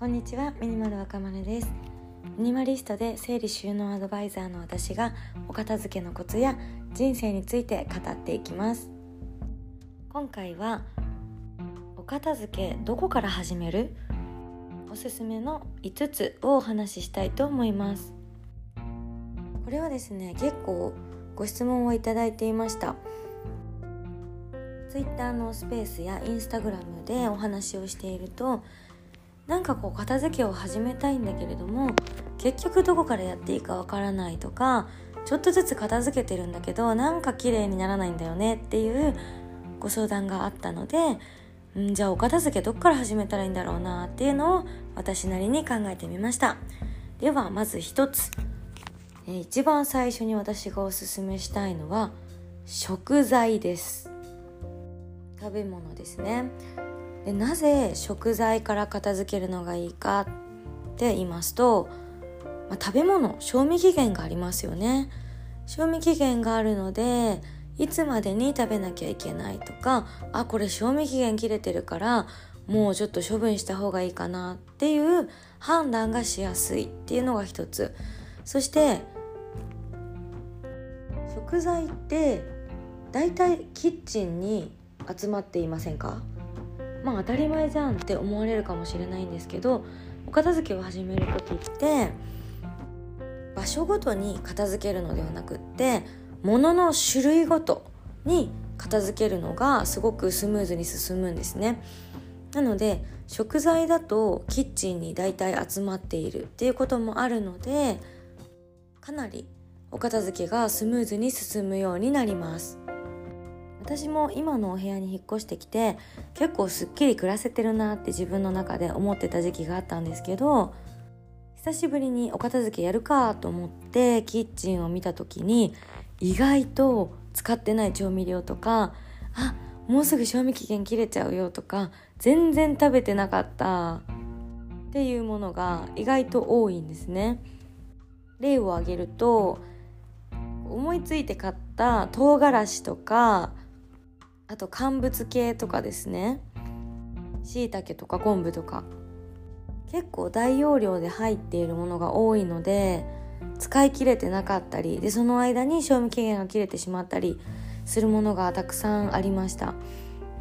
こんにちはミニマル若丸です。ミニマリストで整理収納アドバイザーの私がお片付けのコツや人生について語っていきます。今回はお片付けどこから始める？おすすめの5つをお話ししたいと思います。これはですね結構ご質問をいただいていました。Twitter のスペースや Instagram でお話をしているとなんかこう片付けを始めたいんだけれども結局どこからやっていいかわからないとかちょっとずつ片付けてるんだけどなんか綺麗にならないんだよねっていうご相談があったのでんじゃあお片付けどっから始めたらいいんだろうなっていうのを私なりに考えてみました。ではまず一つ、えー、一番最初に私がおすすめしたいのは食材です。食べ物ですね。でなぜ食材から片付けるのがいいかって言いますと、まあ、食べ物賞味期限がありますよね。賞味期限があるのでいつまでに食べなきゃいけないとかあこれ賞味期限切れてるからもうちょっと処分した方がいいかなっていう判断がしやすいっていうのが一つ。そして食材ってだいたいキッチンに集まっていませんか？まあ当たり前じゃんって思われるかもしれないんですけどお片付けを始める時って場所ごとに片付けるのではなくって物の種類ごとに片付けるのがすごくスムーズに進むんですね。なので食材だとキッチンに大体集まっているっていうこともあるのでかなりお片付けがスムーズに進むようになります。私も今のお部屋に引っ越してきて結構すっきり暮らせてるなって自分の中で思ってた時期があったんですけど久しぶりにお片付けやるかと思ってキッチンを見た時に意外と使ってない調味料とかあもうすぐ賞味期限切れちゃうよとか全然食べてなかったっていうものが意外と多いんですね。例を挙げると思いついて買った唐辛子とかあと乾物系とかですね。しいたけとか昆布とか。結構大容量で入っているものが多いので使い切れてなかったりでその間に賞味期限が切れてしまったりするものがたくさんありました。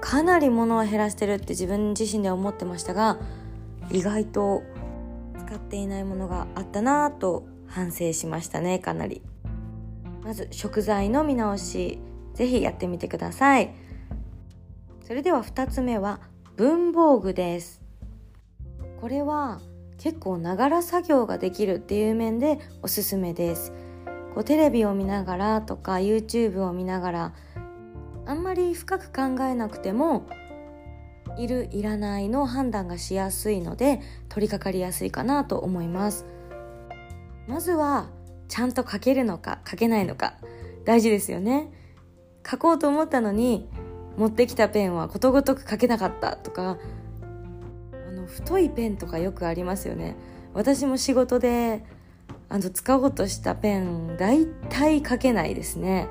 かなり物は減らしてるって自分自身では思ってましたが意外と使っていないものがあったなぁと反省しましたねかなり。まず食材の見直しぜひやってみてください。それでは2つ目は文房具です。これは結構ながら作業ができるっていう面でおすすめです。こうテレビを見ながらとか YouTube を見ながらあんまり深く考えなくてもいるいらないの判断がしやすいので取り掛かりやすいかなと思います。まずはちゃんと書けるのか書けないのか大事ですよね。書こうと思ったのに持ってきたペンはことごとく書けなかったとかあの太いペンとかよくありますよね。私も仕事であの使おうとしたペン大体書けないですね。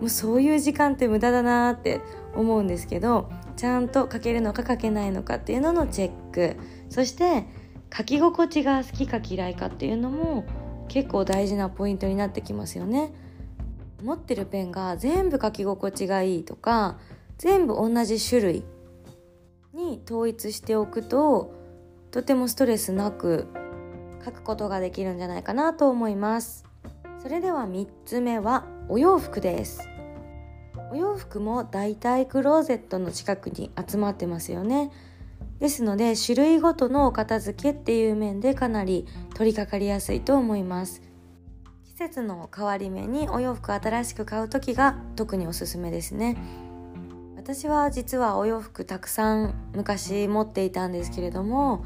もうそういう時間って無駄だなって思うんですけどちゃんと書けるのか書けないのかっていうののチェック。そして書き心地が好きか嫌いかっていうのも結構大事なポイントになってきますよね。持ってるペンが全部書き心地がいいとか全部同じ種類に統一しておくととてもストレスなく書くことができるんじゃないかなと思います。それでは3つ目はお洋服です。お洋服もだいたいクローゼットの近くに集まってますよね。ですので種類ごとのお片付けっていう面でかなり取り掛かりやすいと思います。季節の変わり目にお洋服新しく買う時が特におすすめですね。私は実はお洋服たくさん昔持っていたんですけれども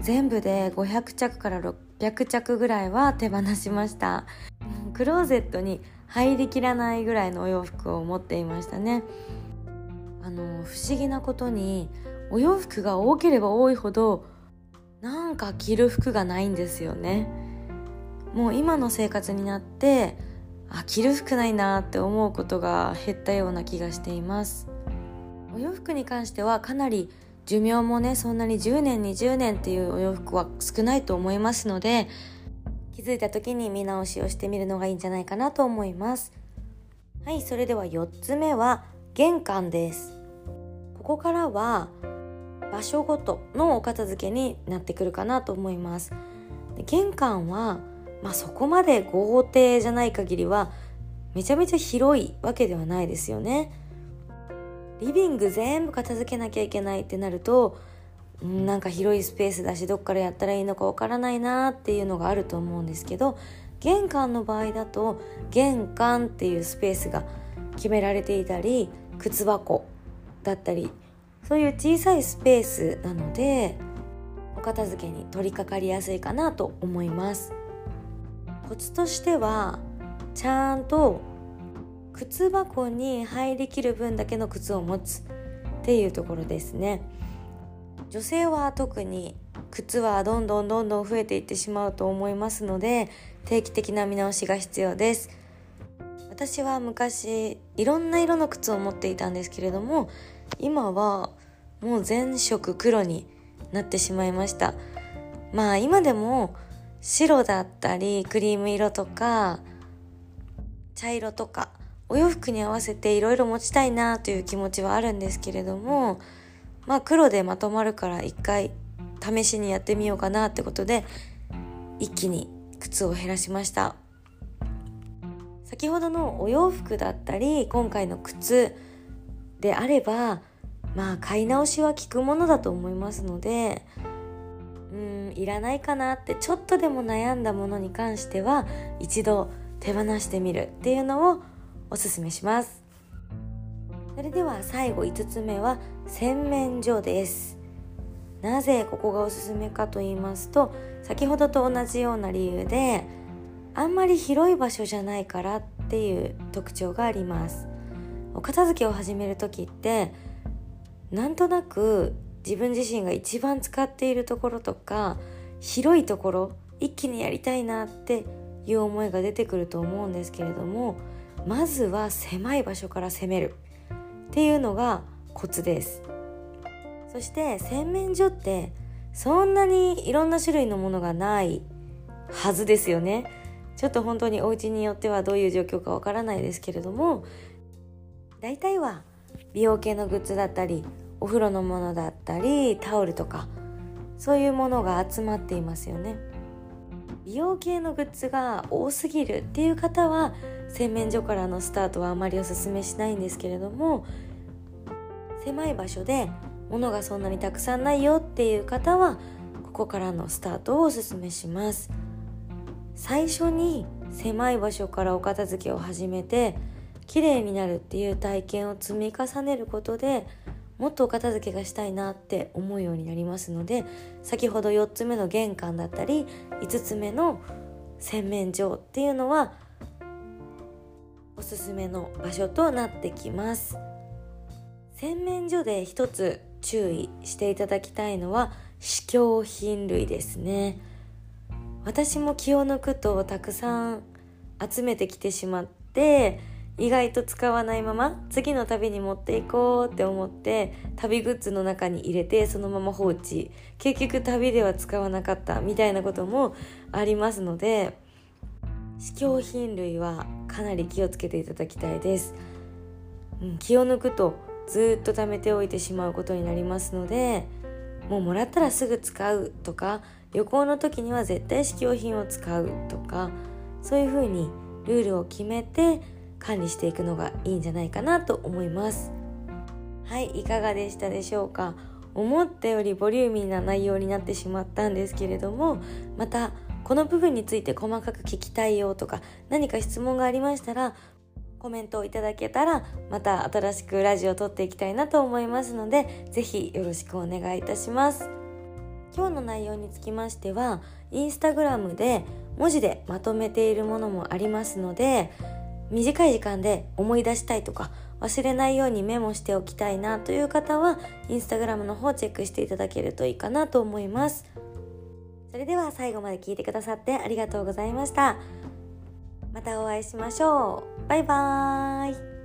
全部で500着から600着ぐらいは手放しました。クローゼットに入りきらないぐらいのお洋服を持っていましたね。あの不思議なことにお洋服が多ければ多いほどなんか着る服がないんですよね。もう今の生活になってあ着る服ないなって思うことが減ったような気がしています。お洋服に関してはかなり寿命もねそんなに10年20年っていうお洋服は少ないと思いますので気づいた時に見直しをしてみるのがいいんじゃないかなと思います。はいそれでは4つ目は玄関です。ここからは場所ごとのお片付けになってくるかなと思います。玄関は、まあ、そこまで豪邸じゃない限りはめちゃめちゃ広いわけではないですよね。リビング全部片付けなきゃいけないってなるとなんか広いスペースだしどっからやったらいいのかわからないなっていうのがあると思うんですけど玄関の場合だと玄関っていうスペースが決められていたり靴箱だったりそういう小さいスペースなのでお片付けに取り掛かりやすいかなと思います。コツとしてはちゃんと靴箱に入りきる分だけの靴を持つっていうところですね。女性は特に靴はどんどんどんどん増えていってしまうと思いますので定期的な見直しが必要です。私は昔いろんな色の靴を持っていたんですけれども今はもう全色黒になってしまいました。まあ今でも白だったりクリーム色とか茶色とかお洋服に合わせていろいろ持ちたいなという気持ちはあるんですけれどもまあ黒でまとまるから一回試しにやってみようかなってことで一気に靴を減らしました。先ほどのお洋服だったり今回の靴であればまあ買い直しは効くものだと思いますのでうんいらないかなってちょっとでも悩んだものに関しては一度手放してみるっていうのをおすすめします。それでは最後5つ目は洗面所です。なぜここがおすすめかと言いますと先ほどと同じような理由であんまり広い場所じゃないからっていう特徴があります。お片付けを始める時ってなんとなく自分自身が一番使っているところとか広いところ一気にやりたいなっていう思いが出てくると思うんですけれどもまずは狭い場所から攻める。っていうのがコツです。そして洗面所ってそんなにいろんな種類のものがないはずですよね。ちょっと本当にお家によってはどういう状況かわからないですけれども。大体は美容系のグッズだったりお風呂のものだったりタオルとかそういうものが集まっていますよね。美容系のグッズが多すぎるっていう方は洗面所からのスタートはあまりおすすめしないんですけれども狭い場所で物がそんなにたくさんないよっていう方はここからのスタートをおすすめします。最初に狭い場所からお片付けを始めて綺麗になるっていう体験を積み重ねることでもっとお片付けがしたいなって思うようになりますので先ほど4つ目の玄関だったり5つ目の洗面所っていうのはおすすめの場所となってきます。洗面所で一つ注意していただきたいのは試供品類ですね。私も気を抜くとたくさん集めてきてしまって意外と使わないまま次の旅に持っていこうって思って旅グッズの中に入れてそのまま放置。結局旅では使わなかったみたいなこともありますので試供品類はかなり気をつけていただきたいです、うん、気を抜くとずっと貯めておいてしまうことになりますのでもうもらったらすぐ使うとか旅行の時には絶対試供品を使うとかそういうふうにルールを決めて管理していくのがいいんじゃないかなと思います。はいいかがでしたでしょうか？思ったよりボリューミーな内容になってしまったんですけれどもまたこの部分について細かく聞きたいよとか何か質問がありましたらコメントをいただけたらまた新しくラジオを撮っていきたいなと思いますので是非よろしくお願いいたします。今日の内容につきましてはインスタグラムで文字でまとめているものもありますので短い時間で思い出したいとか忘れないようにメモしておきたいなという方はインスタグラムの方チェックしていただけるといいかなと思います。それでは最後まで聞いてくださってありがとうございました。またお会いしましょう。バイバーイ。